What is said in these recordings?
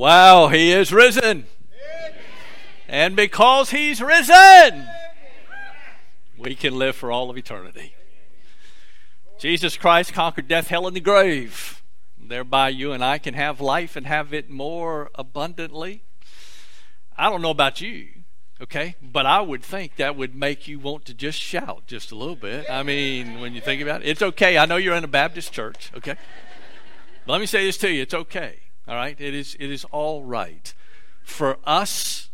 Wow, he is risen. And because he's risen, we can live for all of eternity. Jesus Christ conquered death, hell, and the grave. Thereby, you and I can have life and have it more abundantly. I don't know about you, okay? But I would think that would make you want to just shout just a little bit. I mean, when you think about it, it's okay. I know you're in a Baptist church, okay? But let me say this to you it's okay, all right? It is, it is all right for us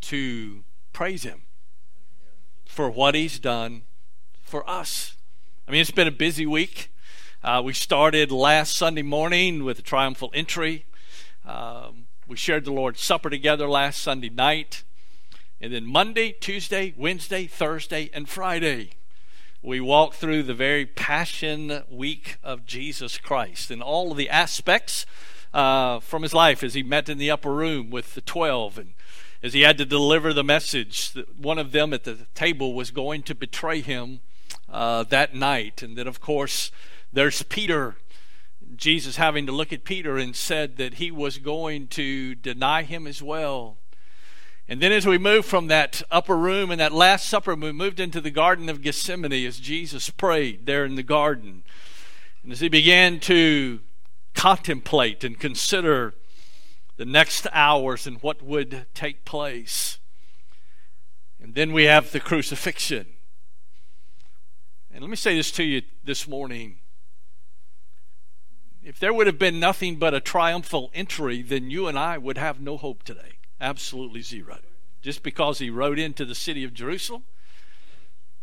to praise Him for what He's done for us. I mean, it's been a busy week. Uh, we started last Sunday morning with a triumphal entry. Um, we shared the Lord's Supper together last Sunday night. And then Monday, Tuesday, Wednesday, Thursday, and Friday, we walk through the very Passion Week of Jesus Christ and all of the aspects uh, from his life as he met in the upper room with the 12 and as he had to deliver the message that one of them at the table was going to betray him uh, that night. And then, of course, there's Peter. Jesus having to look at Peter and said that he was going to deny him as well. And then, as we moved from that upper room and that Last Supper, we moved into the Garden of Gethsemane as Jesus prayed there in the garden. And as he began to contemplate and consider the next hours and what would take place. And then we have the crucifixion. And let me say this to you this morning. If there would have been nothing but a triumphal entry, then you and I would have no hope today. Absolutely zero. Just because he rode into the city of Jerusalem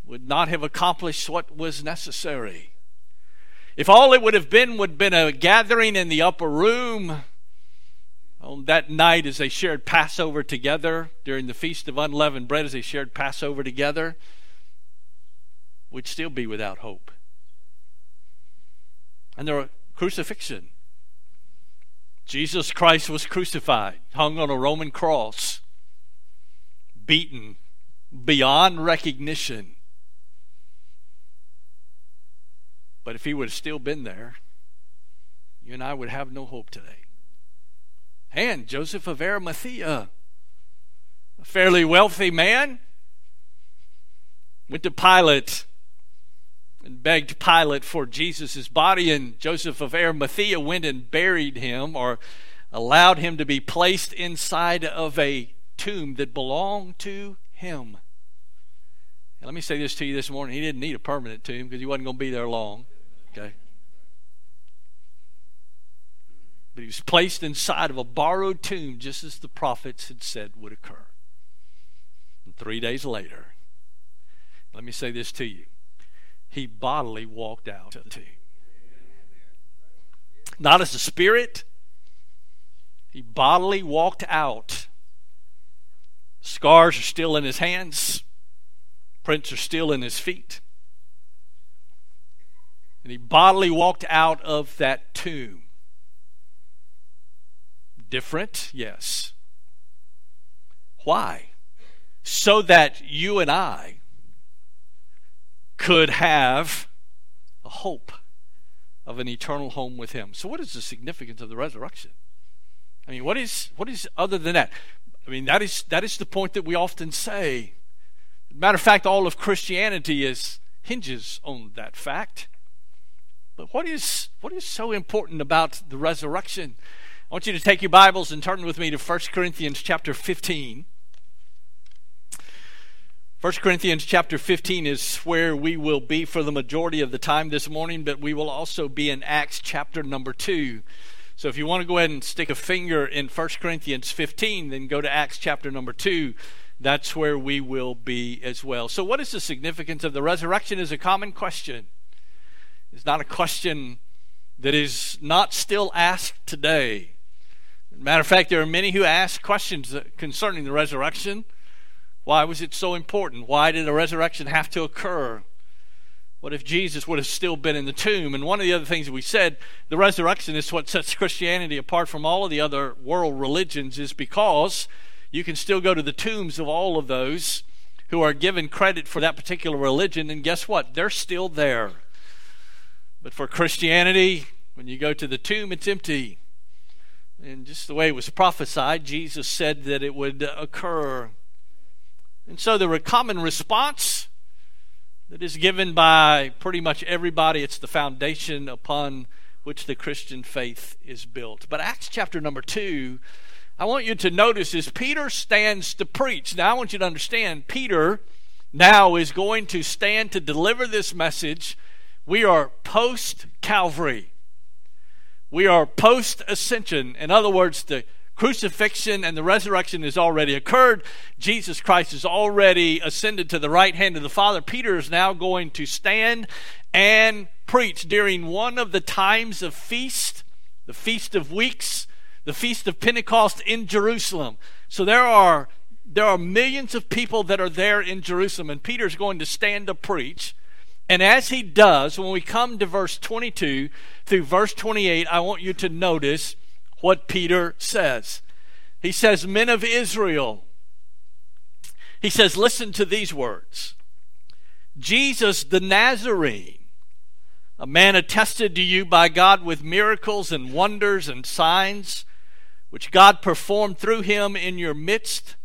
would not have accomplished what was necessary. If all it would have been would have been a gathering in the upper room on that night as they shared Passover together during the Feast of Unleavened Bread, as they shared Passover together, would still be without hope. And their crucifixion. Jesus Christ was crucified, hung on a Roman cross, beaten beyond recognition. But if he would have still been there, you and I would have no hope today. And Joseph of Arimathea, a fairly wealthy man, went to Pilate and begged Pilate for Jesus' body, and Joseph of Arimathea went and buried him or allowed him to be placed inside of a tomb that belonged to him. And let me say this to you this morning. He didn't need a permanent tomb because he wasn't going to be there long. Okay? But he was placed inside of a borrowed tomb just as the prophets had said would occur. And three days later, let me say this to you he bodily walked out tomb. Not as a spirit, he bodily walked out. Scars are still in his hands, prints are still in his feet. And he bodily walked out of that tomb. Different? Yes. Why? So that you and I could have a hope of an eternal home with him. So what is the significance of the resurrection? I mean, what is what is other than that? I mean, that is that is the point that we often say. Matter of fact, all of Christianity is hinges on that fact. But what is what is so important about the resurrection? I want you to take your Bibles and turn with me to 1 Corinthians chapter 15. 1 Corinthians chapter 15 is where we will be for the majority of the time this morning, but we will also be in Acts chapter number 2. So if you want to go ahead and stick a finger in 1 Corinthians 15, then go to Acts chapter number 2. That's where we will be as well. So, what is the significance of the resurrection? Is a common question. It's not a question that is not still asked today. Matter of fact, there are many who ask questions concerning the resurrection. Why was it so important? Why did a resurrection have to occur? What if Jesus would have still been in the tomb? And one of the other things that we said, the resurrection is what sets Christianity apart from all of the other world religions, is because you can still go to the tombs of all of those who are given credit for that particular religion, and guess what? They're still there. But for Christianity, when you go to the tomb, it's empty. And just the way it was prophesied, Jesus said that it would occur. And so the common response that is given by pretty much everybody, it's the foundation upon which the Christian faith is built. But Acts chapter number 2, I want you to notice is Peter stands to preach. Now I want you to understand Peter now is going to stand to deliver this message. We are post Calvary. We are post ascension. In other words, the crucifixion and the resurrection has already occurred. Jesus Christ has already ascended to the right hand of the Father. Peter is now going to stand and preach during one of the times of feast, the Feast of Weeks, the Feast of Pentecost in Jerusalem. So there are there are millions of people that are there in Jerusalem, and Peter's going to stand to preach. And as he does, when we come to verse 22 through verse 28, I want you to notice what Peter says. He says, Men of Israel, he says, Listen to these words. Jesus the Nazarene, a man attested to you by God with miracles and wonders and signs, which God performed through him in your midst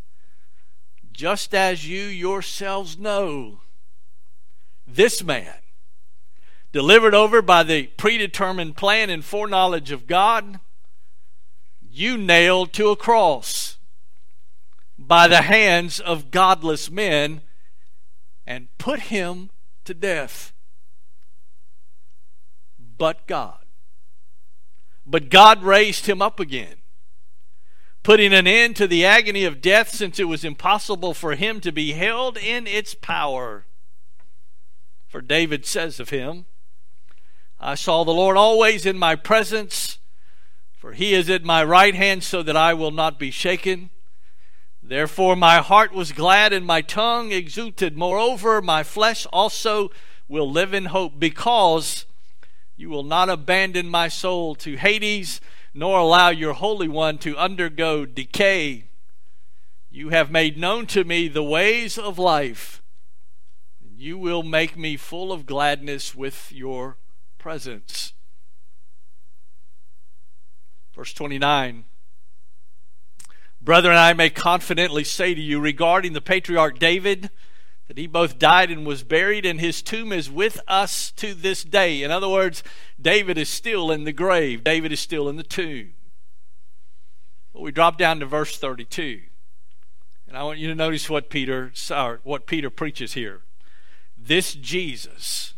just as you yourselves know, this man, delivered over by the predetermined plan and foreknowledge of God, you nailed to a cross by the hands of godless men and put him to death. But God. But God raised him up again putting an end to the agony of death since it was impossible for him to be held in its power. For David says of him, I saw the Lord always in my presence, for he is at my right hand so that I will not be shaken. Therefore my heart was glad and my tongue exulted. Moreover, my flesh also will live in hope, because you will not abandon my soul to Hades nor allow your Holy One to undergo decay. You have made known to me the ways of life. And you will make me full of gladness with your presence. Verse 29 Brethren, I may confidently say to you regarding the patriarch David that he both died and was buried, and his tomb is with us to this day. In other words, David is still in the grave, David is still in the tomb. But we drop down to verse 32. And I want you to notice what Peter what Peter preaches here. This Jesus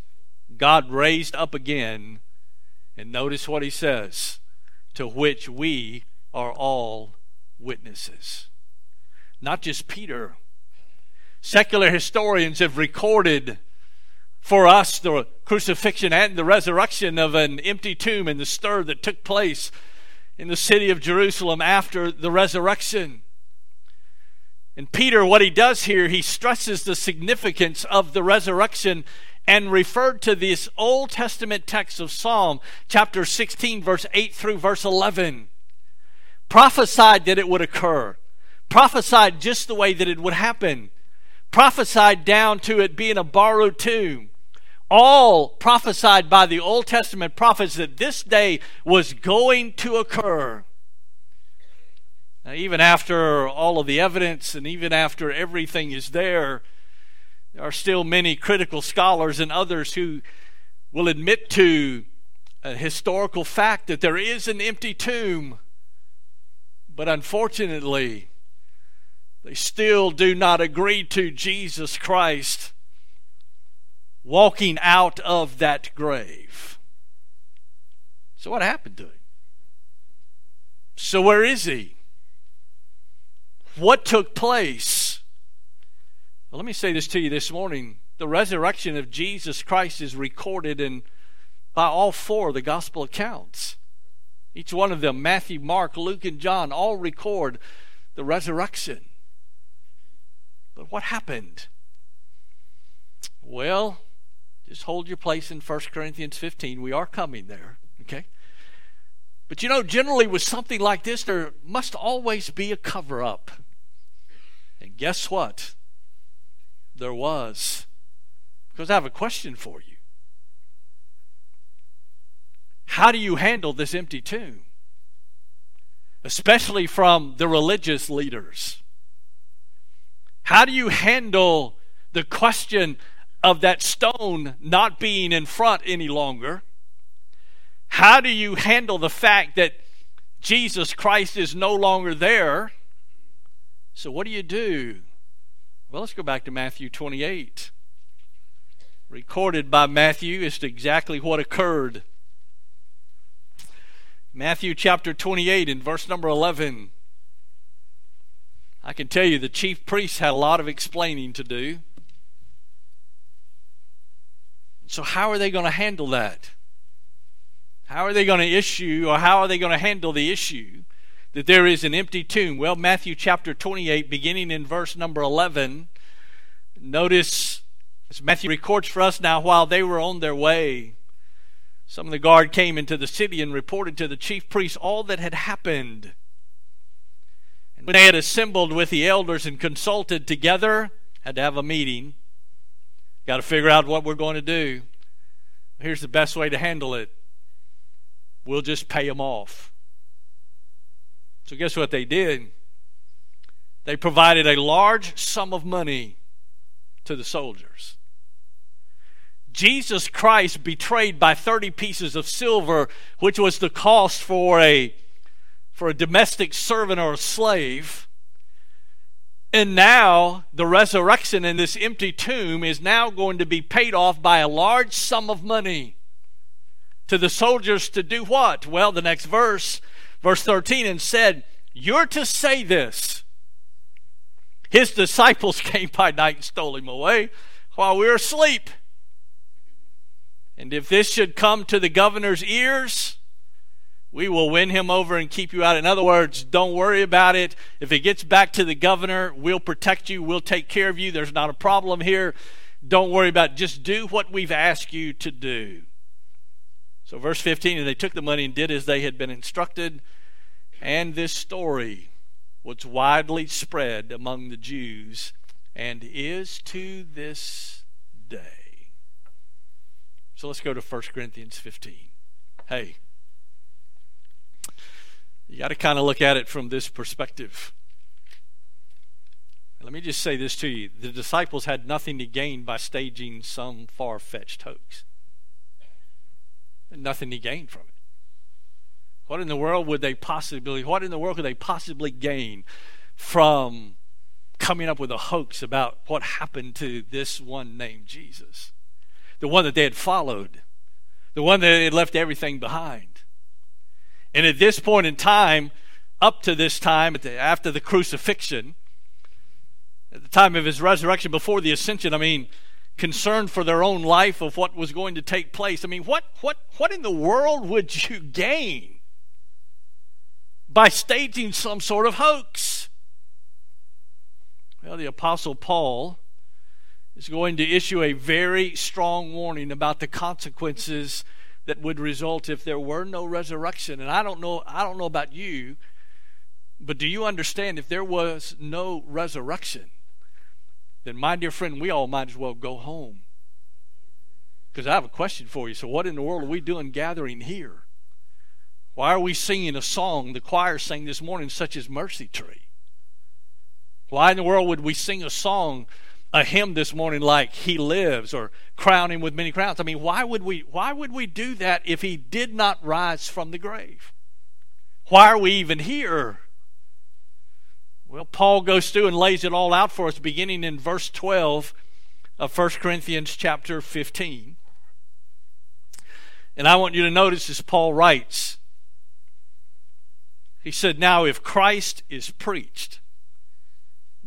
God raised up again, and notice what he says, to which we are all witnesses. Not just Peter, Secular historians have recorded for us the crucifixion and the resurrection of an empty tomb and the stir that took place in the city of Jerusalem after the resurrection. And Peter, what he does here, he stresses the significance of the resurrection and referred to this Old Testament text of Psalm chapter 16, verse 8 through verse 11. Prophesied that it would occur, prophesied just the way that it would happen prophesied down to it being a borrowed tomb. All prophesied by the Old Testament prophets that this day was going to occur. Now, even after all of the evidence and even after everything is there, there are still many critical scholars and others who will admit to a historical fact that there is an empty tomb. But unfortunately, they still do not agree to Jesus Christ walking out of that grave. So, what happened to him? So, where is he? What took place? Well, let me say this to you this morning. The resurrection of Jesus Christ is recorded in by all four of the gospel accounts. Each one of them, Matthew, Mark, Luke, and John, all record the resurrection. But what happened? Well, just hold your place in 1 Corinthians 15. We are coming there, okay? But you know, generally with something like this, there must always be a cover up. And guess what? There was. Because I have a question for you. How do you handle this empty tomb? especially from the religious leaders. How do you handle the question of that stone not being in front any longer? How do you handle the fact that Jesus Christ is no longer there? So, what do you do? Well, let's go back to Matthew 28. Recorded by Matthew to exactly what occurred. Matthew chapter 28 and verse number 11. I can tell you the chief priests had a lot of explaining to do. So, how are they going to handle that? How are they going to issue, or how are they going to handle the issue that there is an empty tomb? Well, Matthew chapter 28, beginning in verse number 11, notice as Matthew records for us now, while they were on their way, some of the guard came into the city and reported to the chief priests all that had happened. And when they had assembled with the elders and consulted together, had to have a meeting, Got to figure out what we're going to do. Here's the best way to handle it we'll just pay them off. So, guess what they did? They provided a large sum of money to the soldiers. Jesus Christ betrayed by 30 pieces of silver, which was the cost for a, for a domestic servant or a slave. And now the resurrection in this empty tomb is now going to be paid off by a large sum of money to the soldiers to do what? Well, the next verse, verse 13, and said, You're to say this. His disciples came by night and stole him away while we were asleep. And if this should come to the governor's ears, we will win him over and keep you out. In other words, don't worry about it. If it gets back to the governor, we'll protect you. We'll take care of you. There's not a problem here. Don't worry about it. Just do what we've asked you to do. So, verse 15, and they took the money and did as they had been instructed. And this story was widely spread among the Jews and is to this day. So let's go to 1 Corinthians 15. Hey, you got to kind of look at it from this perspective. let me just say this to you the disciples had nothing to gain by staging some far fetched hoax, nothing to gain from it. What in the world would they possibly, what in the world could they possibly gain from coming up with a hoax about what happened to this one named Jesus? The one that they had followed, the one that had left everything behind. And at this point in time, up to this time, after the crucifixion, at the time of his resurrection, before the ascension, I mean, concerned for their own life of what was going to take place. I mean, what, what, what in the world would you gain by staging some sort of hoax? Well, the Apostle Paul is going to issue a very strong warning about the consequences that would result if there were no resurrection. And I don't know I don't know about you, but do you understand if there was no resurrection, then my dear friend, we all might as well go home. Because I have a question for you. So what in the world are we doing gathering here? Why are we singing a song the choir sang this morning such as Mercy Tree? Why in the world would we sing a song a hymn this morning like he lives or crown him with many crowns i mean why would we why would we do that if he did not rise from the grave why are we even here well paul goes through and lays it all out for us beginning in verse 12 of 1 corinthians chapter 15 and i want you to notice as paul writes he said now if christ is preached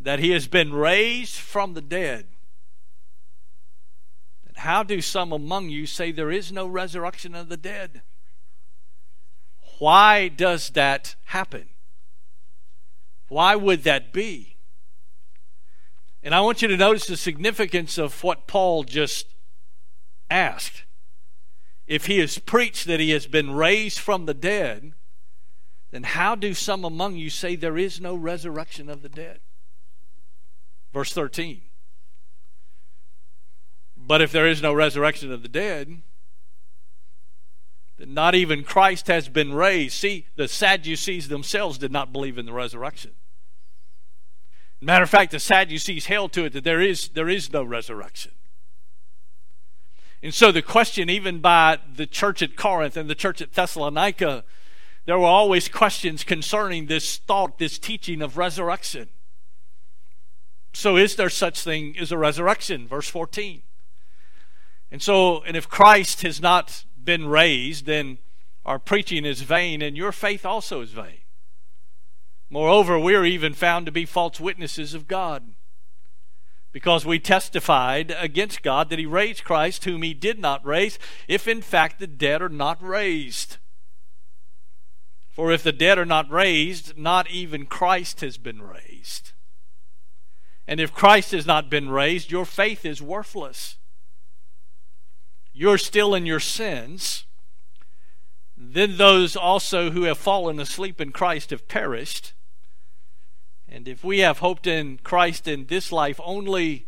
that he has been raised from the dead, then how do some among you say there is no resurrection of the dead? Why does that happen? Why would that be? And I want you to notice the significance of what Paul just asked. If he has preached that he has been raised from the dead, then how do some among you say there is no resurrection of the dead? Verse 13. But if there is no resurrection of the dead, that not even Christ has been raised. See, the Sadducees themselves did not believe in the resurrection. Matter of fact, the Sadducees held to it that there is, there is no resurrection. And so the question, even by the church at Corinth and the church at Thessalonica, there were always questions concerning this thought, this teaching of resurrection. So is there such thing as a resurrection? Verse 14. And so, and if Christ has not been raised, then our preaching is vain, and your faith also is vain. Moreover, we are even found to be false witnesses of God, because we testified against God that He raised Christ, whom He did not raise, if in fact the dead are not raised. For if the dead are not raised, not even Christ has been raised. And if Christ has not been raised, your faith is worthless you're still in your sins, then those also who have fallen asleep in Christ have perished. And if we have hoped in Christ in this life only,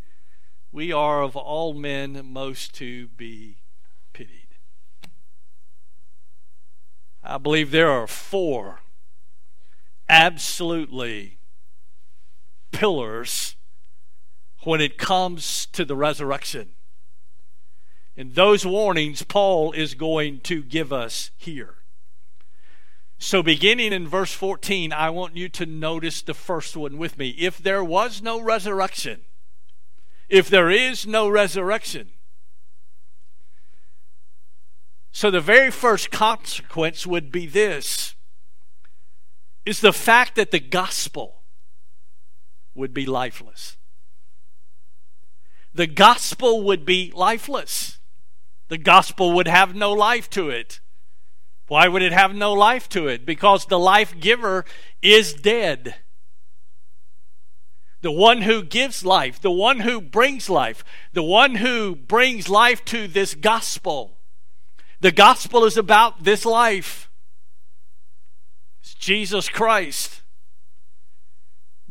we are of all men most to be pitied. I believe there are four absolutely pillars when it comes to the resurrection. And those warnings Paul is going to give us here. So, beginning in verse 14, I want you to notice the first one with me. If there was no resurrection, if there is no resurrection, so the very first consequence would be this is the fact that the gospel would be lifeless. The gospel would be lifeless the gospel would have no life to it. Why would it have no life to it? Because the life giver is dead. The one who gives life, the one who brings life, the one who brings life to this gospel. The gospel is about this life. It's Jesus Christ.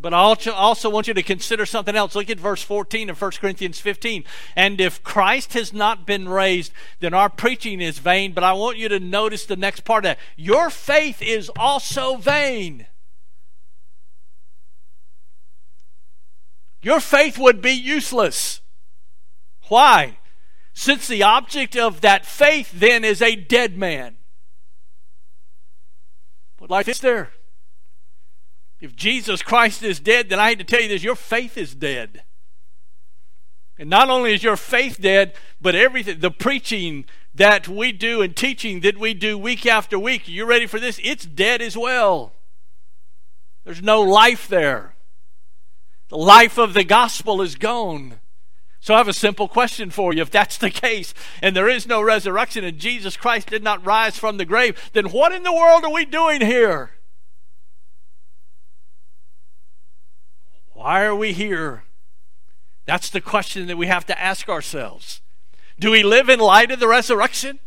But I also want you to consider something else. Look at verse 14 of 1 Corinthians 15. And if Christ has not been raised, then our preaching is vain. But I want you to notice the next part of that. Your faith is also vain. Your faith would be useless. Why? Since the object of that faith then is a dead man. But life is there. If Jesus Christ is dead, then I hate to tell you this your faith is dead. And not only is your faith dead, but everything, the preaching that we do and teaching that we do week after week, you ready for this? It's dead as well. There's no life there. The life of the gospel is gone. So I have a simple question for you. If that's the case, and there is no resurrection, and Jesus Christ did not rise from the grave, then what in the world are we doing here? Why are we here? That's the question that we have to ask ourselves. Do we live in light of the resurrection?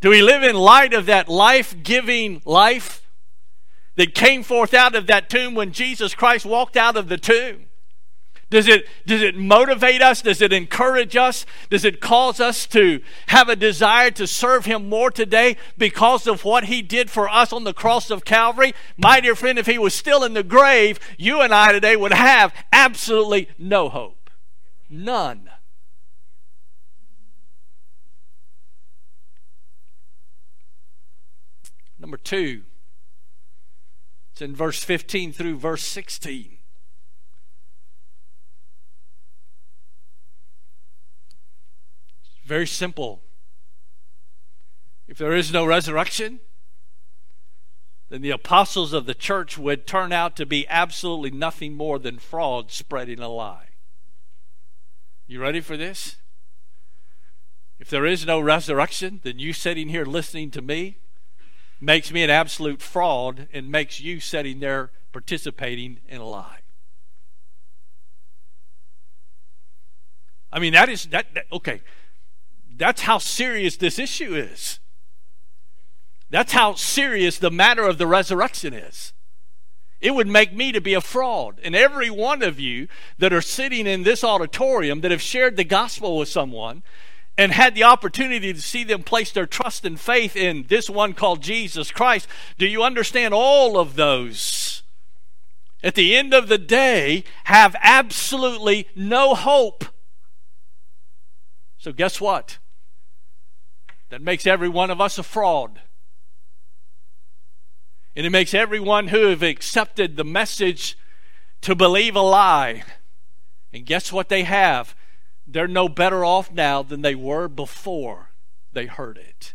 Do we live in light of that life giving life that came forth out of that tomb when Jesus Christ walked out of the tomb? Does it, does it motivate us? Does it encourage us? Does it cause us to have a desire to serve Him more today because of what He did for us on the cross of Calvary? My dear friend, if He was still in the grave, you and I today would have absolutely no hope. None. Number two, it's in verse 15 through verse 16. Very simple. If there is no resurrection, then the apostles of the church would turn out to be absolutely nothing more than fraud spreading a lie. You ready for this? If there is no resurrection, then you sitting here listening to me makes me an absolute fraud and makes you sitting there participating in a lie. I mean, that is that, that okay. That's how serious this issue is. That's how serious the matter of the resurrection is. It would make me to be a fraud. And every one of you that are sitting in this auditorium that have shared the gospel with someone, and had the opportunity to see them place their trust and faith in this one called Jesus Christ, do you understand all of those? At the end of the day, have absolutely no hope. So, guess what? That makes every one of us a fraud. And it makes everyone who have accepted the message to believe a lie. And guess what they have? They're no better off now than they were before they heard it.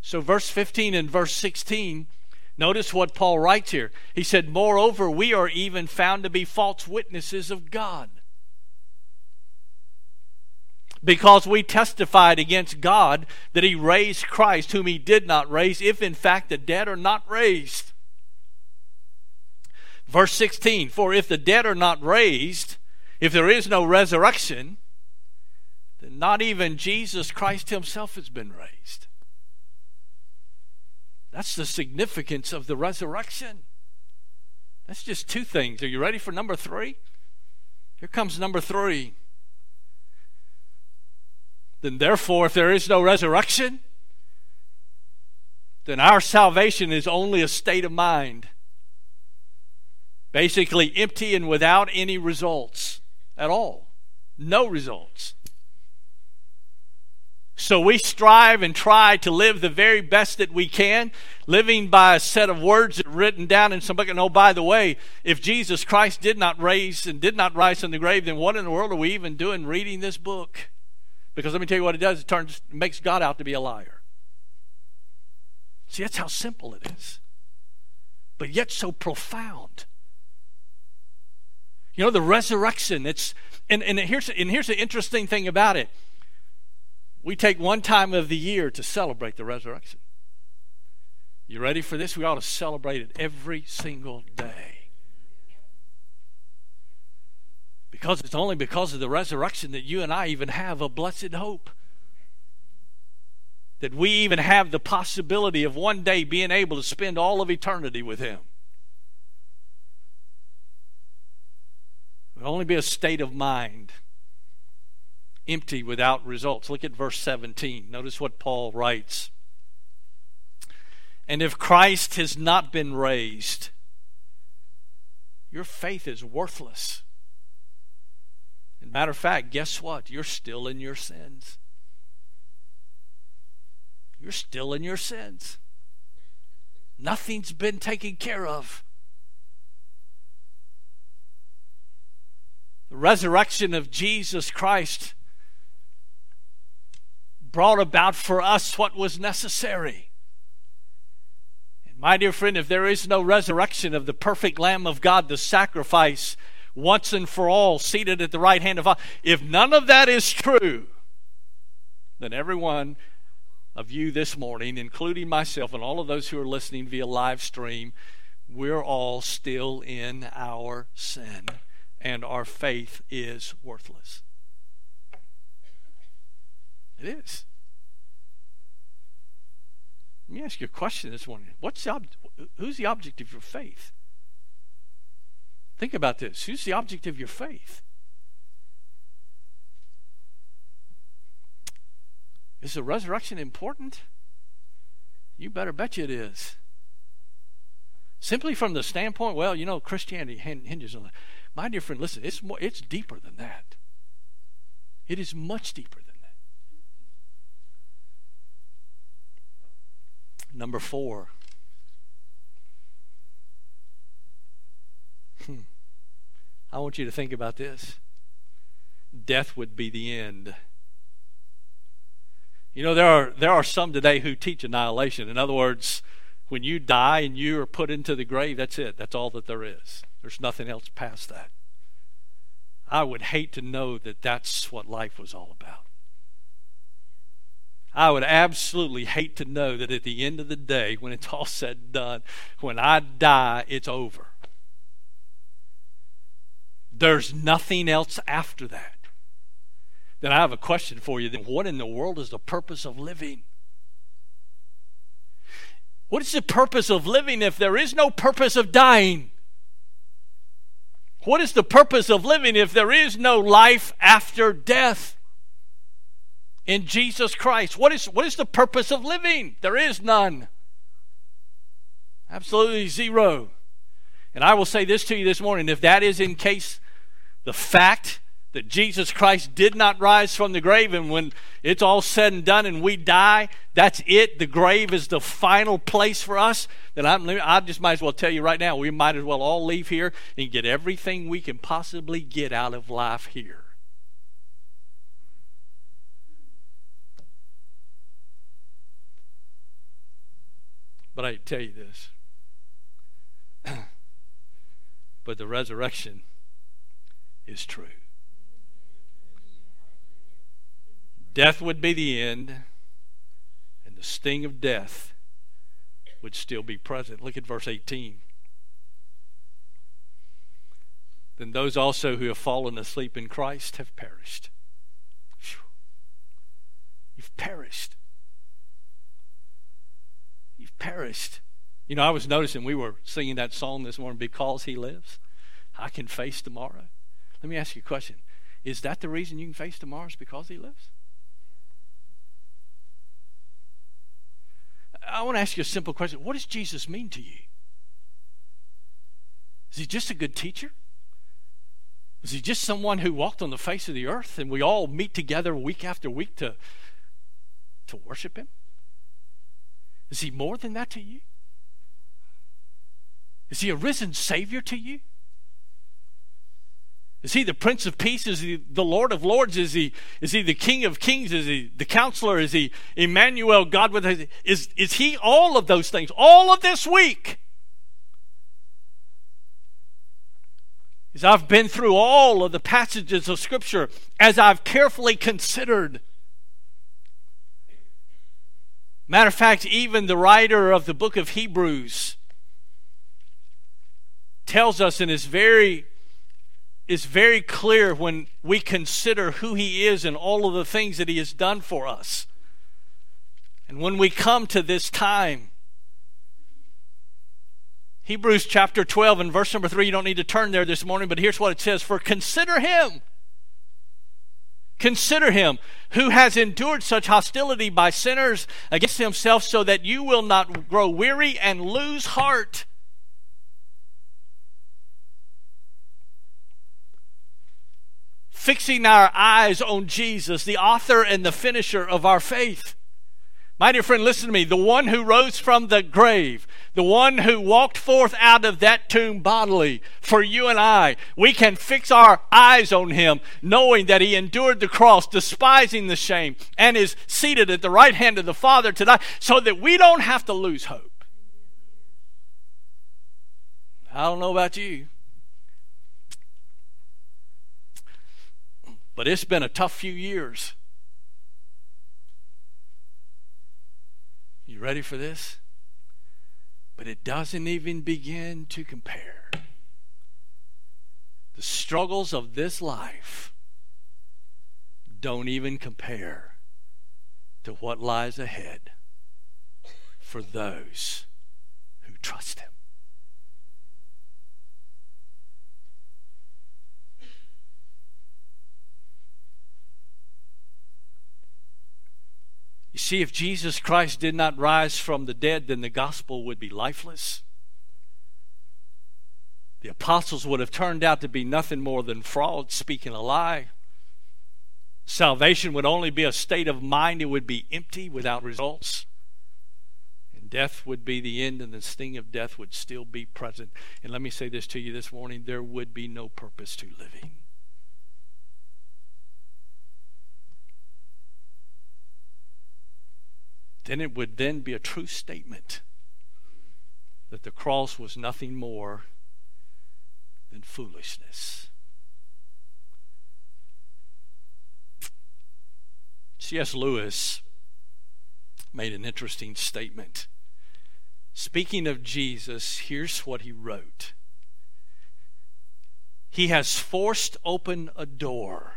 So, verse 15 and verse 16, notice what Paul writes here. He said, Moreover, we are even found to be false witnesses of God. Because we testified against God that he raised Christ, whom he did not raise, if in fact the dead are not raised. Verse 16 For if the dead are not raised, if there is no resurrection, then not even Jesus Christ himself has been raised. That's the significance of the resurrection. That's just two things. Are you ready for number three? Here comes number three. Then, therefore, if there is no resurrection, then our salvation is only a state of mind. Basically, empty and without any results at all. No results. So we strive and try to live the very best that we can, living by a set of words written down in some book. And oh, by the way, if Jesus Christ did not raise and did not rise from the grave, then what in the world are we even doing reading this book? Because let me tell you what it does, it turns makes God out to be a liar. See, that's how simple it is. But yet so profound. You know, the resurrection, it's and, and here's and here's the interesting thing about it. We take one time of the year to celebrate the resurrection. You ready for this? We ought to celebrate it every single day. Because it's only because of the resurrection that you and I even have a blessed hope. That we even have the possibility of one day being able to spend all of eternity with Him. It will only be a state of mind, empty without results. Look at verse 17. Notice what Paul writes. And if Christ has not been raised, your faith is worthless. Matter of fact, guess what? You're still in your sins. You're still in your sins. Nothing's been taken care of. The resurrection of Jesus Christ brought about for us what was necessary. And my dear friend, if there is no resurrection of the perfect Lamb of God, the sacrifice once and for all seated at the right hand of God, if none of that is true, then everyone of you this morning, including myself and all of those who are listening via live stream, we're all still in our sin and our faith is worthless. It is. Let me ask you a question this morning. What's the ob- who's the object of your faith? Think about this. Who's the object of your faith? Is the resurrection important? You better bet you it is. Simply from the standpoint, well, you know, Christianity hinges on that. My dear friend, listen, it's, more, it's deeper than that. It is much deeper than that. Number four. Hmm. I want you to think about this. Death would be the end. You know, there are, there are some today who teach annihilation. In other words, when you die and you are put into the grave, that's it. That's all that there is. There's nothing else past that. I would hate to know that that's what life was all about. I would absolutely hate to know that at the end of the day, when it's all said and done, when I die, it's over. There's nothing else after that. Then I have a question for you. Then what in the world is the purpose of living? What is the purpose of living if there is no purpose of dying? What is the purpose of living if there is no life after death? in Jesus Christ. What is, what is the purpose of living? There is none. Absolutely zero. And I will say this to you this morning if that is in case the fact that Jesus Christ did not rise from the grave, and when it's all said and done and we die, that's it. The grave is the final place for us. Then I'm, I just might as well tell you right now, we might as well all leave here and get everything we can possibly get out of life here. But I tell you this. but the resurrection is true. Death would be the end, and the sting of death would still be present. Look at verse 18. Then those also who have fallen asleep in Christ have perished. You've perished. You've perished. You know, I was noticing we were singing that song this morning, Because He Lives. I can face tomorrow. Let me ask you a question. Is that the reason you can face tomorrow? Is because He lives? I want to ask you a simple question. What does Jesus mean to you? Is he just a good teacher? Is he just someone who walked on the face of the earth and we all meet together week after week to, to worship him? Is he more than that to you? Is he a risen Savior to you? Is he the Prince of Peace? Is he the Lord of Lords? Is he, is he the King of Kings? Is he the Counselor? Is he Emmanuel, God with us? Is, is he all of those things? All of this week? As I've been through all of the passages of Scripture, as I've carefully considered. Matter of fact, even the writer of the book of Hebrews tells us in his very is very clear when we consider who He is and all of the things that He has done for us. And when we come to this time, Hebrews chapter 12 and verse number 3, you don't need to turn there this morning, but here's what it says For consider Him. Consider him who has endured such hostility by sinners against himself, so that you will not grow weary and lose heart. Fixing our eyes on Jesus, the author and the finisher of our faith. My dear friend, listen to me. The one who rose from the grave, the one who walked forth out of that tomb bodily for you and I, we can fix our eyes on him, knowing that he endured the cross, despising the shame, and is seated at the right hand of the Father today, so that we don't have to lose hope. I don't know about you. But it's been a tough few years. You ready for this? But it doesn't even begin to compare. The struggles of this life don't even compare to what lies ahead for those who trust Him. You see, if Jesus Christ did not rise from the dead, then the gospel would be lifeless. The apostles would have turned out to be nothing more than fraud, speaking a lie. Salvation would only be a state of mind, it would be empty without results. And death would be the end, and the sting of death would still be present. And let me say this to you this morning there would be no purpose to living. Then it would then be a true statement that the cross was nothing more than foolishness. C.S. Lewis made an interesting statement. Speaking of Jesus, here's what he wrote He has forced open a door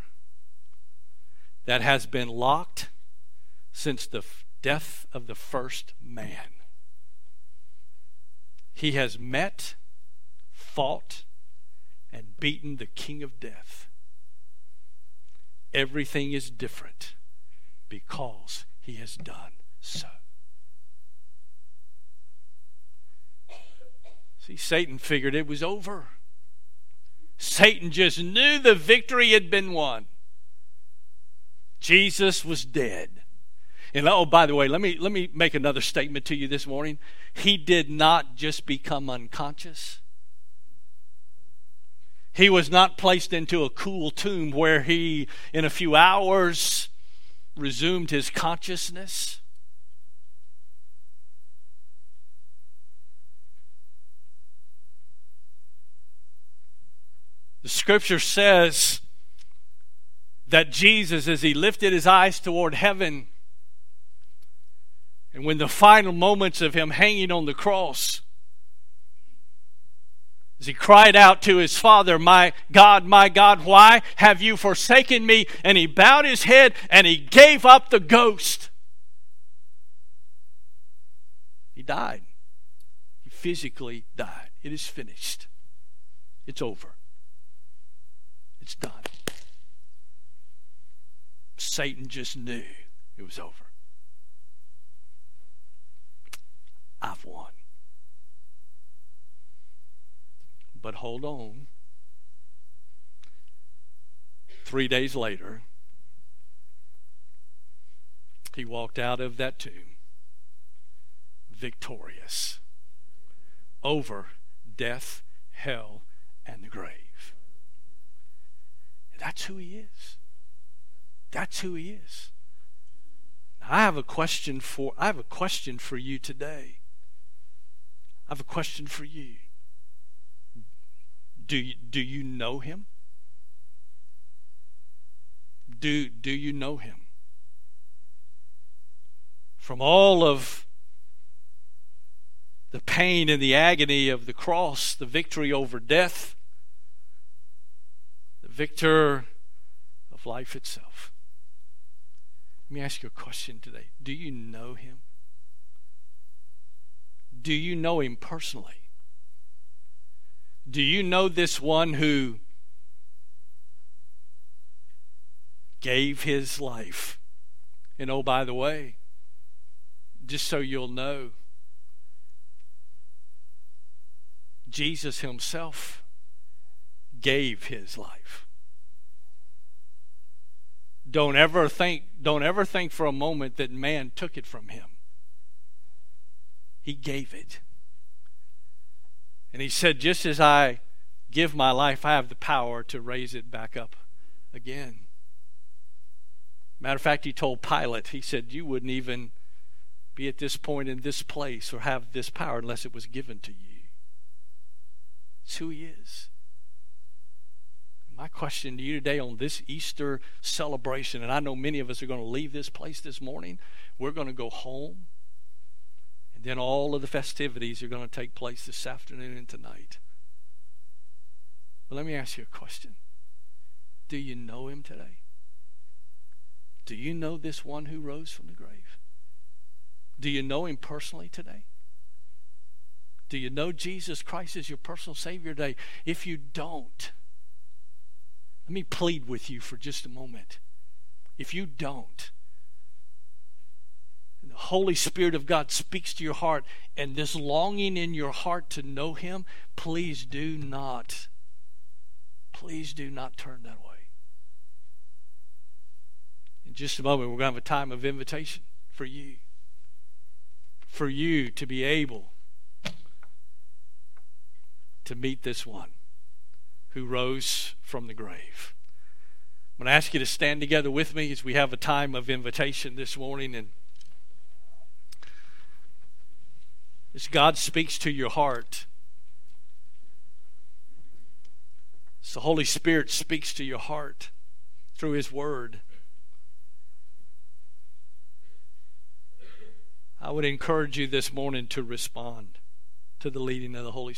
that has been locked since the death of the first man. He has met, fought, and beaten the king of death. Everything is different because he has done so. See, Satan figured it was over. Satan just knew the victory had been won. Jesus was dead. And oh, by the way, let me let me make another statement to you this morning. He did not just become unconscious. He was not placed into a cool tomb where he, in a few hours, resumed his consciousness. The scripture says that Jesus, as he lifted his eyes toward heaven, and when the final moments of him hanging on the cross, as he cried out to his father, My God, my God, why have you forsaken me? And he bowed his head and he gave up the ghost. He died. He physically died. It is finished. It's over. It's done. Satan just knew it was over. I've won. But hold on. Three days later, he walked out of that tomb victorious over death, hell, and the grave. That's who he is. That's who he is. I have a question for I have a question for you today. I have a question for you. Do you, do you know him? Do, do you know him? From all of the pain and the agony of the cross, the victory over death, the victor of life itself. Let me ask you a question today. Do you know him? Do you know him personally? Do you know this one who gave his life? And oh, by the way, just so you'll know, Jesus himself gave his life. Don't ever think don't ever think for a moment that man took it from him. He gave it. And he said, Just as I give my life, I have the power to raise it back up again. Matter of fact, he told Pilate, he said, You wouldn't even be at this point in this place or have this power unless it was given to you. It's who he is. My question to you today on this Easter celebration, and I know many of us are going to leave this place this morning. We're going to go home. And then all of the festivities are going to take place this afternoon and tonight. But let me ask you a question Do you know him today? Do you know this one who rose from the grave? Do you know him personally today? Do you know Jesus Christ as your personal Savior today? If you don't, let me plead with you for just a moment. If you don't, the Holy Spirit of God speaks to your heart, and this longing in your heart to know Him, please do not, please do not turn that way. In just a moment, we're going to have a time of invitation for you, for you to be able to meet this one who rose from the grave. I'm going to ask you to stand together with me as we have a time of invitation this morning and As God speaks to your heart, as the Holy Spirit speaks to your heart through His Word, I would encourage you this morning to respond to the leading of the Holy Spirit.